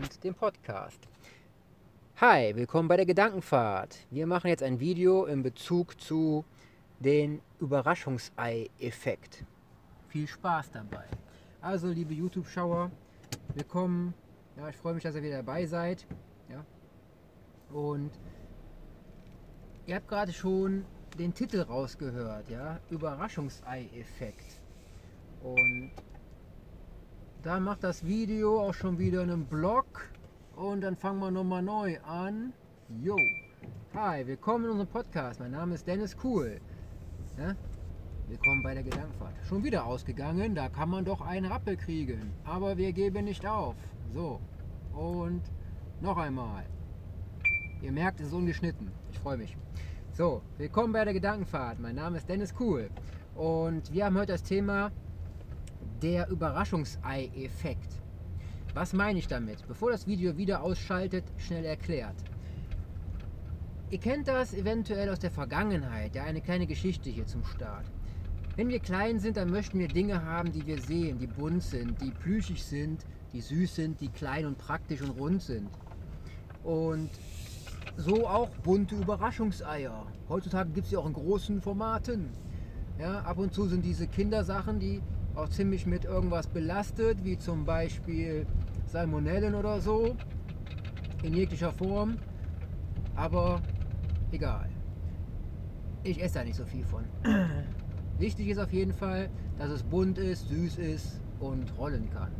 und dem Podcast. Hi, willkommen bei der Gedankenfahrt. Wir machen jetzt ein Video in Bezug zu den Überraschungsei-Effekt. Viel Spaß dabei. Also, liebe YouTube-Schauer, willkommen. Ja, ich freue mich, dass ihr wieder dabei seid. Ja. Und ihr habt gerade schon den Titel rausgehört, ja, Überraschungsei-Effekt. Und da macht das Video auch schon wieder einen Blog und dann fangen wir nochmal neu an. Jo. Hi, willkommen in unserem Podcast. Mein Name ist Dennis Kuhl. Ja? Willkommen bei der Gedankenfahrt. Schon wieder ausgegangen, da kann man doch einen Rappel kriegen. Aber wir geben nicht auf. So. Und noch einmal. Ihr merkt, es ist ungeschnitten. Ich freue mich. So, willkommen bei der Gedankenfahrt. Mein Name ist Dennis Kuhl. Und wir haben heute das Thema der Überraschungsei-Effekt. Was meine ich damit? Bevor das Video wieder ausschaltet, schnell erklärt. Ihr kennt das eventuell aus der Vergangenheit, ja, eine kleine Geschichte hier zum Start. Wenn wir klein sind, dann möchten wir Dinge haben, die wir sehen, die bunt sind, die plüschig sind, die süß sind, die klein und praktisch und rund sind. Und so auch bunte Überraschungseier. Heutzutage gibt es sie auch in großen Formaten. Ja, ab und zu sind diese Kindersachen, die auch ziemlich mit irgendwas belastet, wie zum Beispiel Salmonellen oder so, in jeglicher Form. Aber egal. Ich esse da nicht so viel von. Wichtig ist auf jeden Fall, dass es bunt ist, süß ist und rollen kann.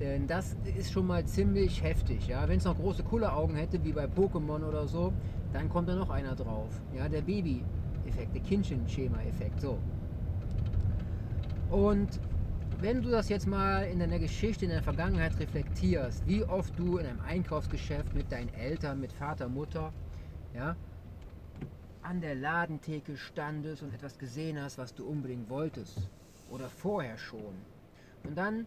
Denn das ist schon mal ziemlich heftig. Ja? Wenn es noch große Kulleraugen hätte, wie bei Pokémon oder so, dann kommt da noch einer drauf. Ja, der Baby-Effekt, der Kindchen-Schema-Effekt. So. Und wenn du das jetzt mal in deiner Geschichte, in der Vergangenheit reflektierst, wie oft du in einem Einkaufsgeschäft mit deinen Eltern, mit Vater, Mutter, ja, an der Ladentheke standest und etwas gesehen hast, was du unbedingt wolltest. Oder vorher schon. Und dann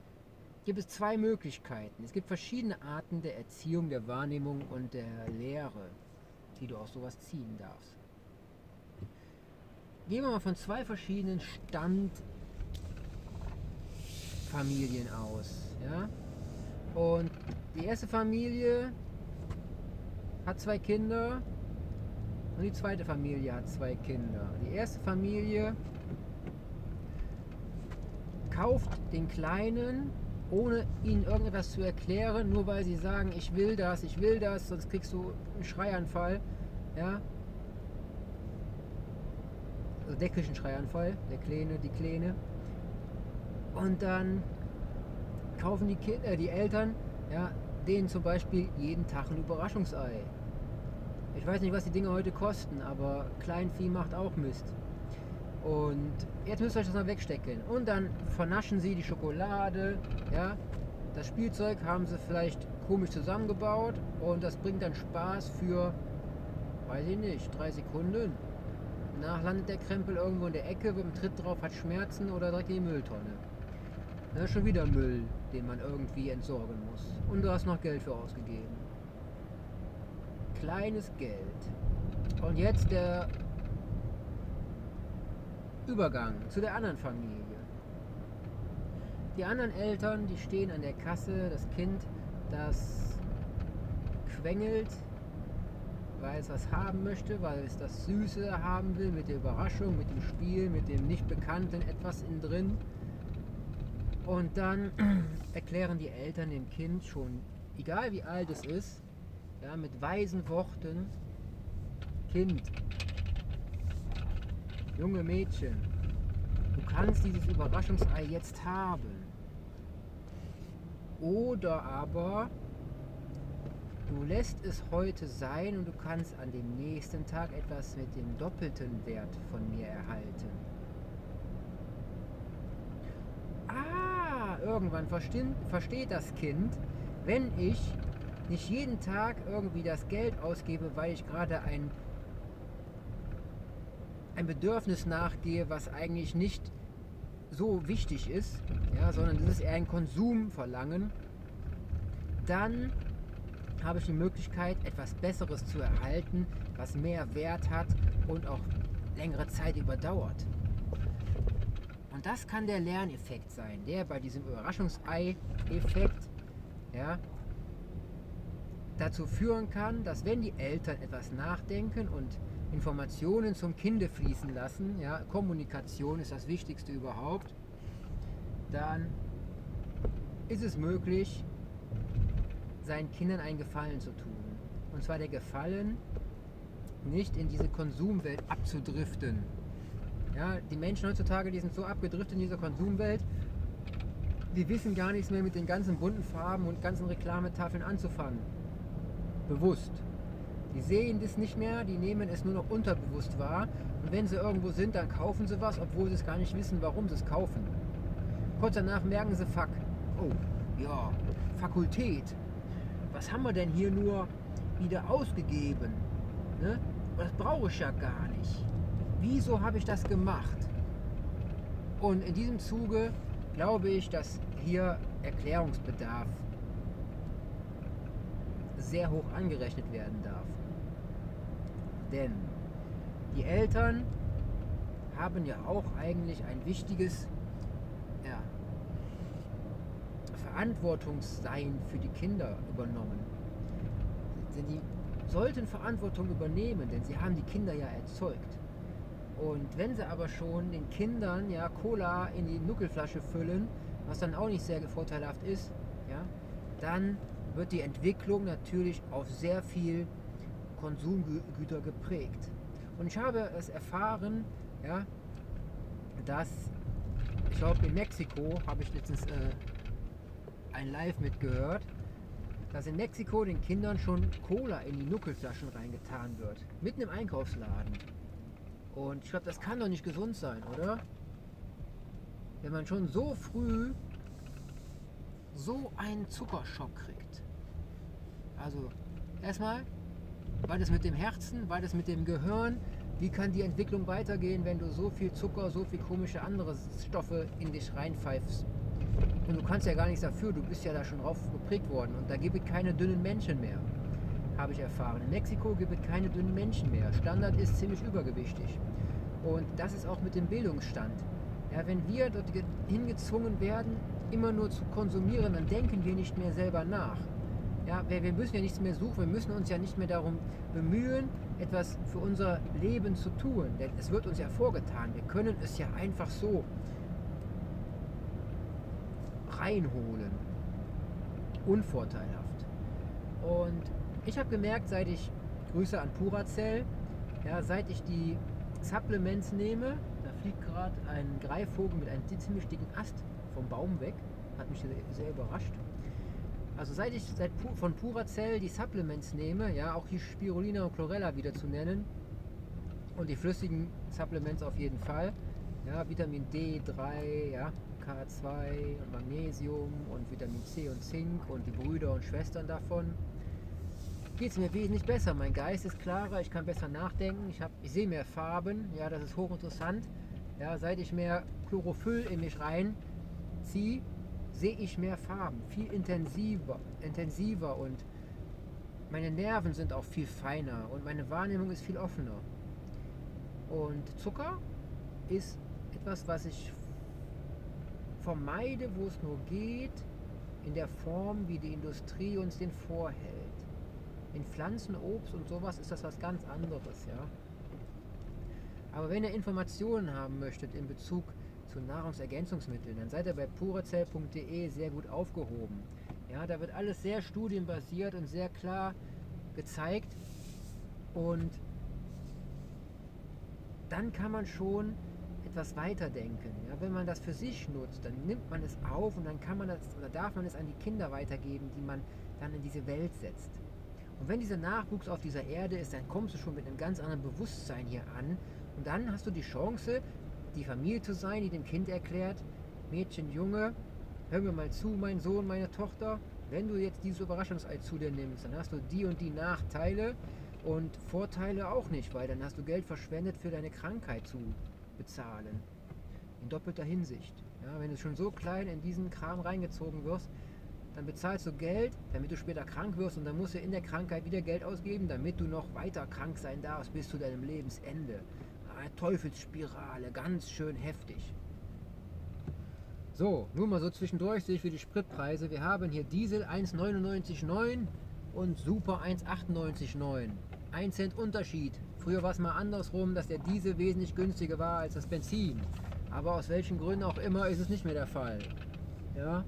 gibt es zwei Möglichkeiten. Es gibt verschiedene Arten der Erziehung, der Wahrnehmung und der Lehre, die du aus sowas ziehen darfst. Gehen wir mal von zwei verschiedenen Stand Familien aus. Ja? Und die erste Familie hat zwei Kinder und die zweite Familie hat zwei Kinder. Die erste Familie kauft den Kleinen, ohne ihnen irgendetwas zu erklären, nur weil sie sagen, ich will das, ich will das, sonst kriegst du einen Schreianfall. Ja? Also einen Schreianfall, der Kleine, die Kleine. Und dann kaufen die, Kinder, äh, die Eltern ja, denen zum Beispiel jeden Tag ein Überraschungsei. Ich weiß nicht, was die Dinge heute kosten, aber Kleinvieh macht auch Mist. Und jetzt müsst ihr euch das mal wegstecken. Und dann vernaschen sie die Schokolade, ja. Das Spielzeug haben sie vielleicht komisch zusammengebaut und das bringt dann Spaß für, weiß ich nicht, drei Sekunden. Danach landet der Krempel irgendwo in der Ecke, mit dem Tritt drauf, hat Schmerzen oder direkt in die Mülltonne. Na, schon wieder Müll, den man irgendwie entsorgen muss. Und du hast noch Geld für ausgegeben. Kleines Geld. Und jetzt der Übergang zu der anderen Familie. Die anderen Eltern, die stehen an der Kasse, das Kind, das quengelt, weil es was haben möchte, weil es das Süße haben will, mit der Überraschung, mit dem Spiel, mit dem Nicht-Bekannten etwas innen drin. Und dann erklären die Eltern dem Kind schon, egal wie alt es ist, ja, mit weisen Worten, Kind, junge Mädchen, du kannst dieses Überraschungsei jetzt haben. Oder aber du lässt es heute sein und du kannst an dem nächsten Tag etwas mit dem doppelten Wert von mir erhalten. Irgendwann versteht das Kind, wenn ich nicht jeden Tag irgendwie das Geld ausgebe, weil ich gerade ein, ein Bedürfnis nachgehe, was eigentlich nicht so wichtig ist, ja, sondern das ist eher ein Konsumverlangen, dann habe ich die Möglichkeit, etwas Besseres zu erhalten, was mehr Wert hat und auch längere Zeit überdauert. Und das kann der Lerneffekt sein, der bei diesem Überraschungsei-Effekt ja, dazu führen kann, dass wenn die Eltern etwas nachdenken und Informationen zum Kinde fließen lassen, ja, Kommunikation ist das Wichtigste überhaupt, dann ist es möglich, seinen Kindern einen Gefallen zu tun. Und zwar der Gefallen, nicht in diese Konsumwelt abzudriften. Ja, die Menschen heutzutage, die sind so abgedriftet in dieser Konsumwelt, die wissen gar nichts mehr mit den ganzen bunten Farben und ganzen Reklametafeln anzufangen. Bewusst. Die sehen das nicht mehr, die nehmen es nur noch unterbewusst wahr. Und wenn sie irgendwo sind, dann kaufen sie was, obwohl sie es gar nicht wissen, warum sie es kaufen. Kurz danach merken sie, fuck, oh, ja, Fakultät. Was haben wir denn hier nur wieder ausgegeben? Ne? Das brauche ich ja gar nicht. Wieso habe ich das gemacht? Und in diesem Zuge glaube ich, dass hier Erklärungsbedarf sehr hoch angerechnet werden darf. Denn die Eltern haben ja auch eigentlich ein wichtiges ja, Verantwortungssein für die Kinder übernommen. Die sollten Verantwortung übernehmen, denn sie haben die Kinder ja erzeugt. Und wenn sie aber schon den Kindern ja Cola in die Nuckelflasche füllen, was dann auch nicht sehr vorteilhaft ist, ja, dann wird die Entwicklung natürlich auf sehr viel Konsumgüter geprägt. Und ich habe es erfahren, ja, dass, ich glaube in Mexiko habe ich letztens äh, ein Live mitgehört, dass in Mexiko den Kindern schon Cola in die Nuckelflaschen reingetan wird. Mitten im Einkaufsladen. Und ich glaube, das kann doch nicht gesund sein, oder? Wenn man schon so früh so einen Zuckerschock kriegt. Also erstmal, war das mit dem Herzen, war das mit dem Gehirn? Wie kann die Entwicklung weitergehen, wenn du so viel Zucker, so viel komische andere Stoffe in dich reinpfeifst? Und du kannst ja gar nichts dafür, du bist ja da schon drauf geprägt worden. Und da gibt es keine dünnen Menschen mehr, habe ich erfahren. In Mexiko gibt es keine dünnen Menschen mehr. Standard ist ziemlich übergewichtig. Und das ist auch mit dem Bildungsstand. Ja, wenn wir dort hingezwungen werden, immer nur zu konsumieren, dann denken wir nicht mehr selber nach. Ja, wir, wir müssen ja nichts mehr suchen, wir müssen uns ja nicht mehr darum bemühen, etwas für unser Leben zu tun. Denn es wird uns ja vorgetan. Wir können es ja einfach so reinholen. Unvorteilhaft. Und ich habe gemerkt, seit ich, Grüße an Puracell, ja, seit ich die Supplements nehme, da fliegt gerade ein Greifvogel mit einem ziemlich dicken Ast vom Baum weg. Hat mich sehr überrascht. Also seit ich seit, von Puracell die Supplements nehme, ja, auch hier Spirulina und Chlorella wieder zu nennen und die flüssigen Supplements auf jeden Fall, ja, Vitamin D3, ja, K2 und Magnesium und Vitamin C und Zink und die Brüder und Schwestern davon, geht es mir wesentlich besser. Mein Geist ist klarer, ich kann besser nachdenken, ich, ich sehe mehr Farben, ja, das ist hochinteressant. Ja, seit ich mehr Chlorophyll in mich reinziehe, sehe ich mehr Farben, viel intensiver, intensiver und meine Nerven sind auch viel feiner und meine Wahrnehmung ist viel offener. Und Zucker ist etwas, was ich vermeide, wo es nur geht, in der Form, wie die Industrie uns den vorhält. In Pflanzen, Obst und sowas ist das was ganz anderes, ja. Aber wenn ihr Informationen haben möchtet in Bezug zu Nahrungsergänzungsmitteln, dann seid ihr bei purezell.de sehr gut aufgehoben. Ja, da wird alles sehr studienbasiert und sehr klar gezeigt. Und dann kann man schon etwas weiterdenken. Ja, wenn man das für sich nutzt, dann nimmt man es auf und dann kann man das oder darf man es an die Kinder weitergeben, die man dann in diese Welt setzt. Und wenn dieser Nachwuchs auf dieser Erde ist, dann kommst du schon mit einem ganz anderen Bewusstsein hier an und dann hast du die Chance, die Familie zu sein, die dem Kind erklärt, Mädchen, Junge, hör mir mal zu, mein Sohn, meine Tochter, wenn du jetzt dieses Überraschungsei zu dir nimmst, dann hast du die und die Nachteile und Vorteile auch nicht, weil dann hast du Geld verschwendet für deine Krankheit zu bezahlen. In doppelter Hinsicht. Ja, wenn du schon so klein in diesen Kram reingezogen wirst, dann bezahlst du Geld, damit du später krank wirst und dann musst du in der Krankheit wieder Geld ausgeben, damit du noch weiter krank sein darfst bis zu deinem Lebensende. Eine Teufelsspirale, ganz schön heftig. So, nur mal so zwischendurch sehe ich für die Spritpreise. Wir haben hier Diesel 1,99,9 und Super 1,98,9. 1 Cent Unterschied. Früher war es mal andersrum, dass der Diesel wesentlich günstiger war als das Benzin. Aber aus welchen Gründen auch immer ist es nicht mehr der Fall. Ja,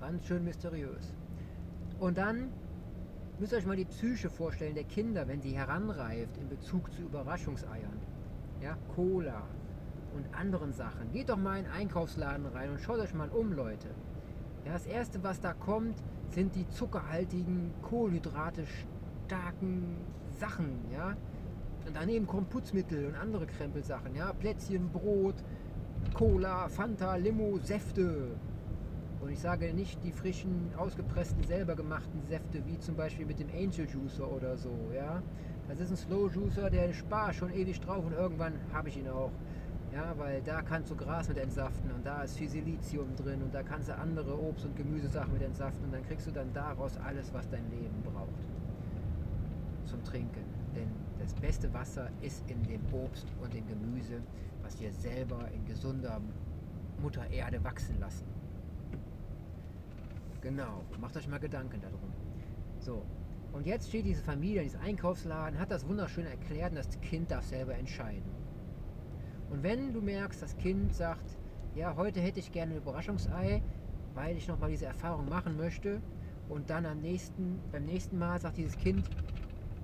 ganz schön mysteriös. Und dann müsst ihr euch mal die Psyche vorstellen der Kinder, wenn sie heranreift in Bezug zu Überraschungseiern. Ja, Cola und anderen Sachen. Geht doch mal in einen Einkaufsladen rein und schaut euch mal um, Leute. Ja, das erste, was da kommt, sind die zuckerhaltigen, Kohlenhydrate starken Sachen, ja. Und daneben kommen Putzmittel und andere Krempelsachen, ja. Plätzchen, Brot, Cola, Fanta, Limo, Säfte. Und ich sage nicht die frischen, ausgepressten, selber gemachten Säfte, wie zum Beispiel mit dem Angel Juicer oder so, ja. Das ist ein Slow Juicer, der spart schon ewig drauf und irgendwann habe ich ihn auch. Ja, weil da kannst du Gras mit entsaften und da ist viel Silizium drin und da kannst du andere Obst- und Gemüsesachen mit entsaften und dann kriegst du dann daraus alles, was dein Leben braucht zum Trinken. Denn das beste Wasser ist in dem Obst und dem Gemüse, was wir selber in gesunder Mutter Erde wachsen lassen. Genau, macht euch mal Gedanken darum. So, und jetzt steht diese Familie in diesem Einkaufsladen, hat das wunderschön erklärt und das Kind darf selber entscheiden. Und wenn du merkst, das Kind sagt, ja, heute hätte ich gerne ein Überraschungsei, weil ich nochmal diese Erfahrung machen möchte, und dann am nächsten, beim nächsten Mal sagt dieses Kind,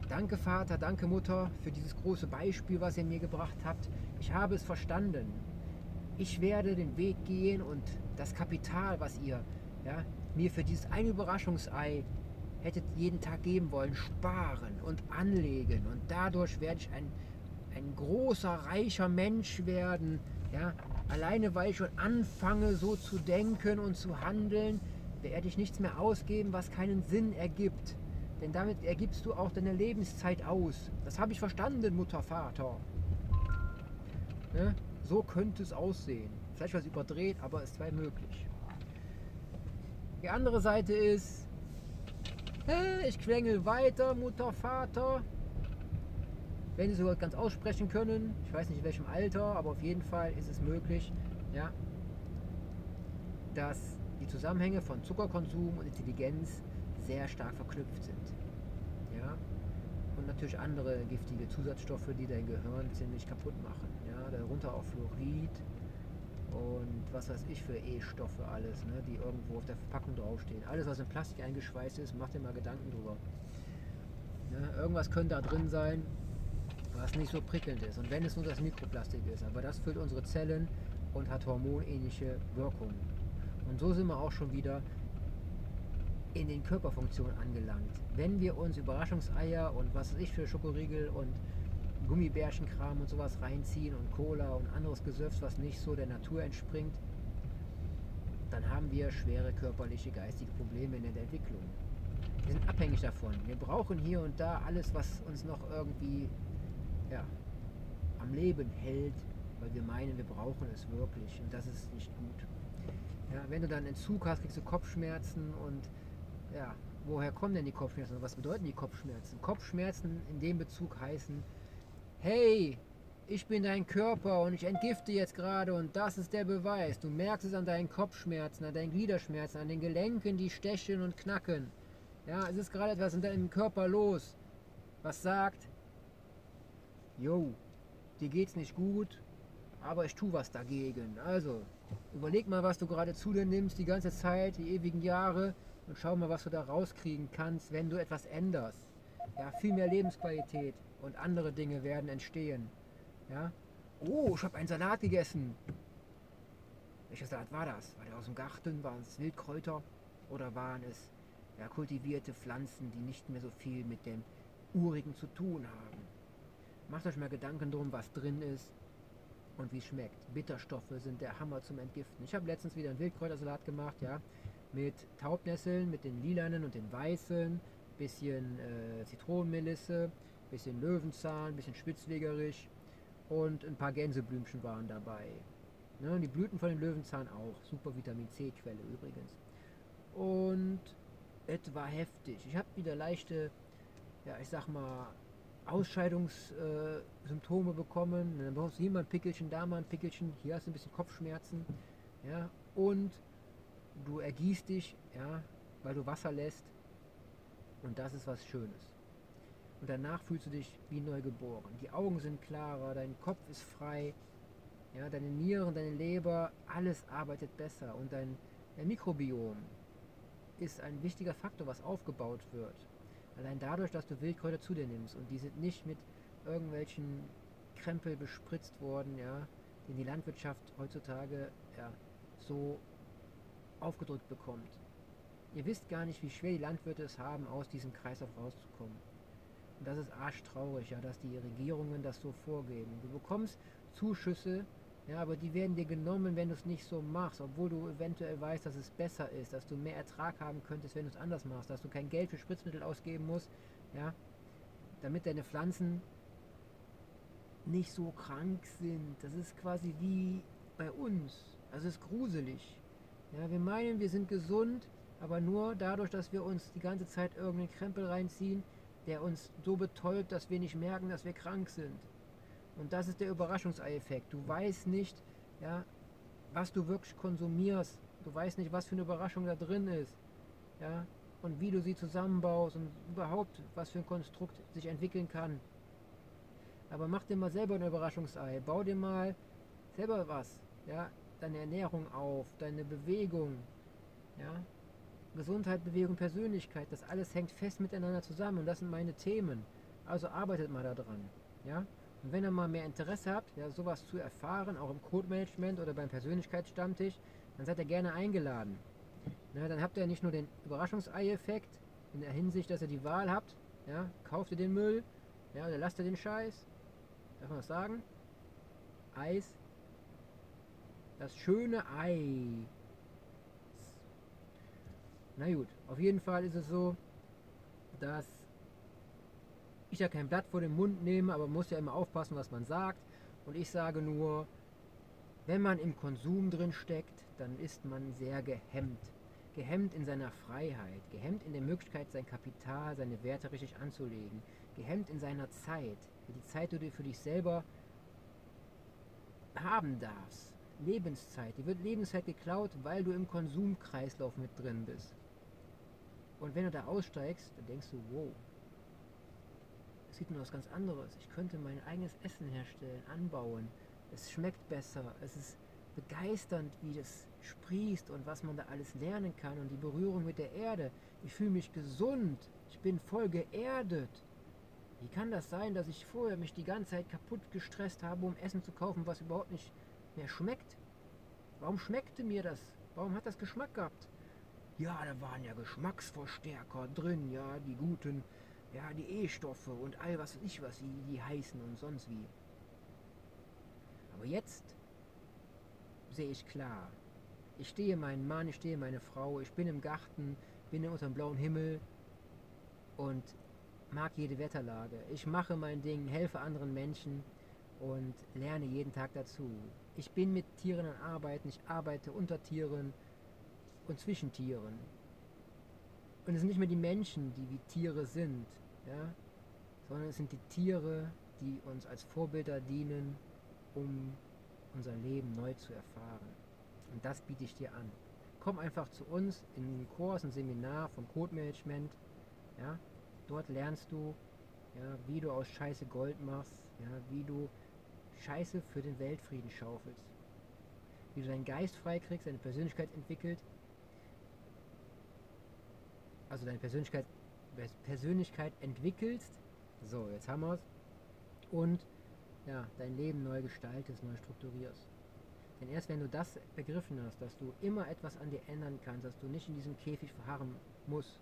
danke Vater, danke Mutter für dieses große Beispiel, was ihr mir gebracht habt. Ich habe es verstanden. Ich werde den Weg gehen und das Kapital, was ihr ja, mir für dieses ein Überraschungsei hättet jeden Tag geben wollen, sparen und anlegen. Und dadurch werde ich ein ein großer, reicher Mensch werden. Ja? Alleine weil ich schon anfange, so zu denken und zu handeln, werde ich nichts mehr ausgeben, was keinen Sinn ergibt. Denn damit ergibst du auch deine Lebenszeit aus. Das habe ich verstanden, Mutter, Vater. Ne? So könnte es aussehen. Vielleicht was überdreht, aber es wäre möglich. Die andere Seite ist, ich quengel weiter, Mutter, Vater wenn sie sogar ganz aussprechen können. Ich weiß nicht in welchem Alter, aber auf jeden Fall ist es möglich, ja, dass die Zusammenhänge von Zuckerkonsum und Intelligenz sehr stark verknüpft sind. Ja? Und natürlich andere giftige Zusatzstoffe, die dein Gehirn ziemlich kaputt machen. Ja? Darunter auch Fluorid und was weiß ich für E-Stoffe alles, ne? die irgendwo auf der Verpackung draufstehen. Alles, was in Plastik eingeschweißt ist, mach dir mal Gedanken drüber. Ja? Irgendwas könnte da drin sein, was nicht so prickelnd ist. Und wenn es nur das Mikroplastik ist, aber das füllt unsere Zellen und hat hormonähnliche Wirkungen. Und so sind wir auch schon wieder in den Körperfunktionen angelangt. Wenn wir uns Überraschungseier und was weiß ich für Schokoriegel und Gummibärchenkram und sowas reinziehen und Cola und anderes Gesöffs, was nicht so der Natur entspringt, dann haben wir schwere körperliche, geistige Probleme in der Entwicklung. Wir sind abhängig davon. Wir brauchen hier und da alles, was uns noch irgendwie ja, am Leben hält, weil wir meinen, wir brauchen es wirklich und das ist nicht gut. Ja, wenn du dann Entzug hast, kriegst du Kopfschmerzen und ja, woher kommen denn die Kopfschmerzen? Was bedeuten die Kopfschmerzen? Kopfschmerzen in dem Bezug heißen, hey, ich bin dein Körper und ich entgifte jetzt gerade und das ist der Beweis. Du merkst es an deinen Kopfschmerzen, an deinen Gliederschmerzen, an den Gelenken, die stechen und knacken. Ja, es ist gerade etwas in deinem Körper los, was sagt, Jo, dir geht's nicht gut, aber ich tue was dagegen. Also, überleg mal, was du gerade zu dir nimmst, die ganze Zeit, die ewigen Jahre, und schau mal, was du da rauskriegen kannst, wenn du etwas änderst. Ja, viel mehr Lebensqualität und andere Dinge werden entstehen. Ja? Oh, ich habe einen Salat gegessen. Welcher Salat war das? War der aus dem Garten? Waren es Wildkräuter? Oder waren es ja, kultivierte Pflanzen, die nicht mehr so viel mit dem Urigen zu tun haben? Macht euch mal Gedanken drum, was drin ist und wie es schmeckt. Bitterstoffe sind der Hammer zum Entgiften. Ich habe letztens wieder einen Wildkräutersalat gemacht, ja, mit Taubnesseln, mit den lilanen und den weißen, bisschen äh, Zitronenmelisse, bisschen Löwenzahn, bisschen spitzwegerisch und ein paar Gänseblümchen waren dabei. Ne, die Blüten von dem Löwenzahn auch. Super Vitamin C-Quelle übrigens. Und es war heftig. Ich habe wieder leichte, ja, ich sag mal, Ausscheidungssymptome äh, bekommen. Dann brauchst du hier mal ein Pickelchen, da mal ein Pickelchen, hier hast du ein bisschen Kopfschmerzen. Ja, und du ergießt dich, ja, weil du Wasser lässt. Und das ist was Schönes. Und danach fühlst du dich wie neu geboren. Die Augen sind klarer, dein Kopf ist frei, ja, deine Nieren, deine Leber, alles arbeitet besser. Und dein, dein Mikrobiom ist ein wichtiger Faktor, was aufgebaut wird. Allein dadurch, dass du Wildkräuter zu dir nimmst und die sind nicht mit irgendwelchen Krempel bespritzt worden, ja, den die Landwirtschaft heutzutage ja, so aufgedrückt bekommt. Ihr wisst gar nicht, wie schwer die Landwirte es haben, aus diesem Kreislauf rauszukommen. Und das ist arschtraurig, ja, dass die Regierungen das so vorgeben. Du bekommst Zuschüsse, ja, aber die werden dir genommen, wenn du es nicht so machst, obwohl du eventuell weißt, dass es besser ist, dass du mehr Ertrag haben könntest, wenn du es anders machst, dass du kein Geld für Spritzmittel ausgeben musst, ja, damit deine Pflanzen nicht so krank sind. Das ist quasi wie bei uns. Also es ist gruselig. Ja, wir meinen, wir sind gesund, aber nur dadurch, dass wir uns die ganze Zeit irgendeinen Krempel reinziehen, der uns so betäubt, dass wir nicht merken, dass wir krank sind. Und das ist der Überraschungsei-Effekt. Du weißt nicht, ja, was du wirklich konsumierst. Du weißt nicht, was für eine Überraschung da drin ist. Ja, und wie du sie zusammenbaust und überhaupt, was für ein Konstrukt sich entwickeln kann. Aber mach dir mal selber ein Überraschungsei. Bau dir mal selber was. Ja, deine Ernährung auf, deine Bewegung. Ja, Gesundheit, Bewegung, Persönlichkeit. Das alles hängt fest miteinander zusammen und das sind meine Themen. Also arbeitet mal daran. Ja. Und wenn ihr mal mehr Interesse habt, ja, sowas zu erfahren, auch im Code-Management oder beim Persönlichkeitsstammtisch, dann seid ihr gerne eingeladen. Na, dann habt ihr nicht nur den Überraschungsei-Effekt in der Hinsicht, dass ihr die Wahl habt, ja, kauft ihr den Müll, ja, oder lasst ihr den Scheiß, darf man das sagen? Eis, das schöne Ei. Na gut, auf jeden Fall ist es so, dass ich ja kein Blatt vor den Mund nehme, aber man muss ja immer aufpassen, was man sagt. Und ich sage nur, wenn man im Konsum drin steckt, dann ist man sehr gehemmt. Gehemmt in seiner Freiheit, gehemmt in der Möglichkeit, sein Kapital, seine Werte richtig anzulegen, gehemmt in seiner Zeit, die Zeit, die du für dich selber haben darfst. Lebenszeit, die wird Lebenszeit geklaut, weil du im Konsumkreislauf mit drin bist. Und wenn du da aussteigst, dann denkst du, wow, es gibt nur was ganz anderes. Ich könnte mein eigenes Essen herstellen, anbauen. Es schmeckt besser. Es ist begeisternd, wie das sprießt und was man da alles lernen kann und die Berührung mit der Erde. Ich fühle mich gesund. Ich bin voll geerdet. Wie kann das sein, dass ich vorher mich die ganze Zeit kaputt gestresst habe, um Essen zu kaufen, was überhaupt nicht mehr schmeckt? Warum schmeckte mir das? Warum hat das Geschmack gehabt? Ja, da waren ja Geschmacksverstärker drin, ja, die guten ja, die E-Stoffe und all was ich was, wie die heißen und sonst wie. Aber jetzt sehe ich klar. Ich stehe meinen Mann, ich stehe meine Frau, ich bin im Garten, bin unter dem blauen Himmel und mag jede Wetterlage. Ich mache mein Ding, helfe anderen Menschen und lerne jeden Tag dazu. Ich bin mit Tieren am Arbeiten, ich arbeite unter Tieren und zwischen Tieren. Und es sind nicht mehr die Menschen, die wie Tiere sind, ja, sondern es sind die Tiere, die uns als Vorbilder dienen, um unser Leben neu zu erfahren. Und das biete ich dir an. Komm einfach zu uns in den Kurs, ein Seminar vom Code Management. Ja, dort lernst du, ja, wie du aus Scheiße Gold machst, ja, wie du Scheiße für den Weltfrieden schaufelst, wie du deinen Geist freikriegst, deine Persönlichkeit entwickelt, also deine Persönlichkeit Persönlichkeit entwickelst. So, jetzt haben wir es. Und ja, dein Leben neu gestaltest, neu strukturierst. Denn erst wenn du das begriffen hast, dass du immer etwas an dir ändern kannst, dass du nicht in diesem Käfig verharren musst,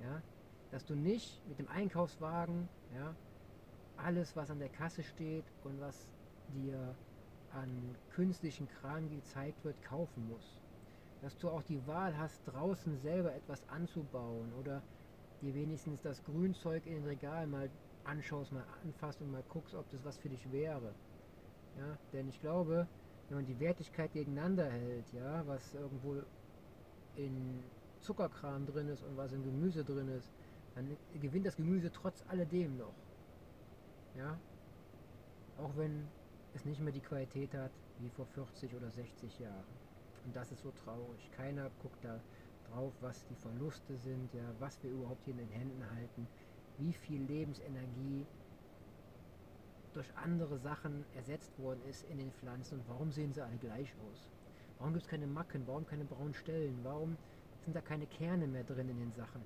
ja, dass du nicht mit dem Einkaufswagen, ja, alles, was an der Kasse steht und was dir an künstlichen Kram gezeigt wird, kaufen musst. Dass du auch die Wahl hast, draußen selber etwas anzubauen oder dir wenigstens das Grünzeug in den Regal mal anschaust, mal anfasst und mal guckst, ob das was für dich wäre. Ja, denn ich glaube, wenn man die Wertigkeit gegeneinander hält, ja, was irgendwo in Zuckerkram drin ist und was in Gemüse drin ist, dann gewinnt das Gemüse trotz alledem noch. Ja, auch wenn es nicht mehr die Qualität hat wie vor 40 oder 60 Jahren. Und das ist so traurig. Keiner guckt da drauf, was die Verluste sind, ja, was wir überhaupt hier in den Händen halten, wie viel Lebensenergie durch andere Sachen ersetzt worden ist in den Pflanzen und warum sehen sie alle gleich aus? Warum gibt es keine Macken? Warum keine braunen Stellen? Warum sind da keine Kerne mehr drin in den Sachen?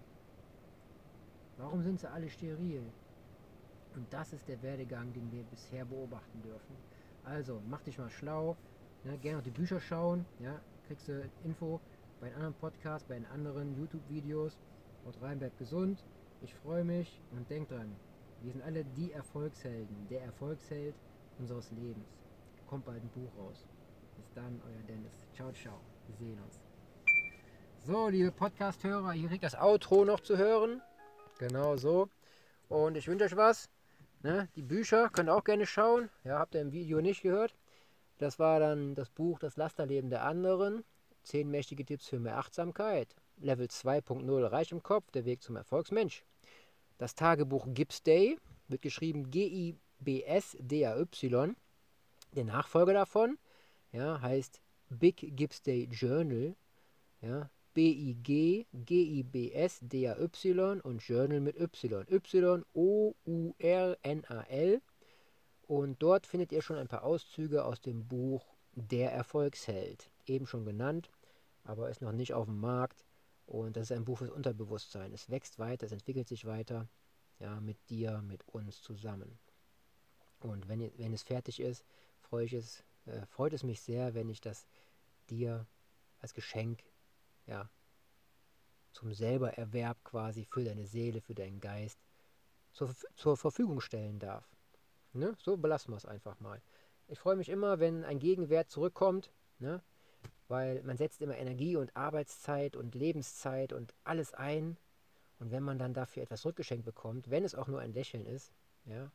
Warum sind sie alle steril? Und das ist der Werdegang, den wir bisher beobachten dürfen. Also, mach dich mal schlau. Ja, gerne auch die Bücher schauen. Ja, kriegst du Info bei einem anderen Podcast, bei den anderen YouTube-Videos. Haut rein, bleibt gesund. Ich freue mich und denk dran, wir sind alle die Erfolgshelden. Der Erfolgsheld unseres Lebens. Kommt bald ein Buch raus. Bis dann, euer Dennis. Ciao, ciao. Wir sehen uns. So, liebe Podcast-Hörer, hier kriegt das Outro noch zu hören. Genau so. Und ich wünsche euch was. Ne? Die Bücher könnt ihr auch gerne schauen. Ja, habt ihr im Video nicht gehört. Das war dann das Buch Das Lasterleben der anderen. Zehn mächtige Tipps für mehr Achtsamkeit. Level 2.0 Reich im Kopf, der Weg zum Erfolgsmensch. Das Tagebuch Gibbs Day wird geschrieben G-I-B-S-D-A-Y. Der Nachfolger davon ja, heißt Big Gibbs Day Journal. Ja, B-I-G, G-I-B-S, D-A-Y und Journal mit Y. Y-O-U-R-N-A-L. Und dort findet ihr schon ein paar Auszüge aus dem Buch Der Erfolgsheld. Eben schon genannt, aber ist noch nicht auf dem Markt. Und das ist ein Buch fürs Unterbewusstsein. Es wächst weiter, es entwickelt sich weiter. Ja, mit dir, mit uns zusammen. Und wenn, wenn es fertig ist, freue ich es, äh, freut es mich sehr, wenn ich das dir als Geschenk ja, zum selber Erwerb quasi für deine Seele, für deinen Geist zur, zur Verfügung stellen darf. Ne? So belassen wir es einfach mal. Ich freue mich immer, wenn ein Gegenwert zurückkommt, ne? weil man setzt immer Energie und Arbeitszeit und Lebenszeit und alles ein. Und wenn man dann dafür etwas rückgeschenkt bekommt, wenn es auch nur ein Lächeln ist, ja,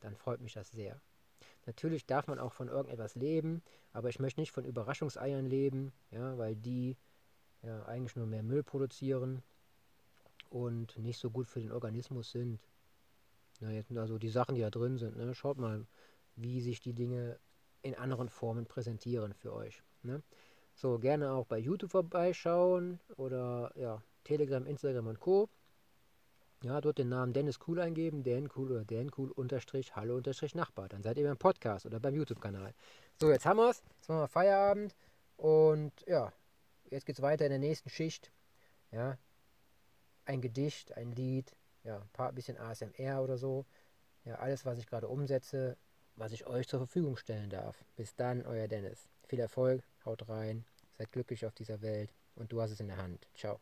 dann freut mich das sehr. Natürlich darf man auch von irgendetwas leben, aber ich möchte nicht von Überraschungseiern leben, ja, weil die ja, eigentlich nur mehr Müll produzieren und nicht so gut für den Organismus sind. Jetzt, also die Sachen, die da drin sind, ne? schaut mal, wie sich die Dinge in anderen Formen präsentieren für euch. Ne? So, gerne auch bei YouTube vorbeischauen oder ja, Telegram, Instagram und Co. Ja, dort den Namen Dennis Cool eingeben, Dan Cool oder Dan Cool unterstrich Hallo unterstrich Nachbar. Dann seid ihr beim Podcast oder beim YouTube-Kanal. So, jetzt haben wir es. Jetzt machen wir Feierabend. Und ja, jetzt geht es weiter in der nächsten Schicht. Ja, ein Gedicht, ein Lied, ja, ein paar bisschen ASMR oder so. Ja, alles, was ich gerade umsetze, was ich euch zur Verfügung stellen darf. Bis dann, euer Dennis. Viel Erfolg, haut rein, seid glücklich auf dieser Welt und du hast es in der Hand. Ciao.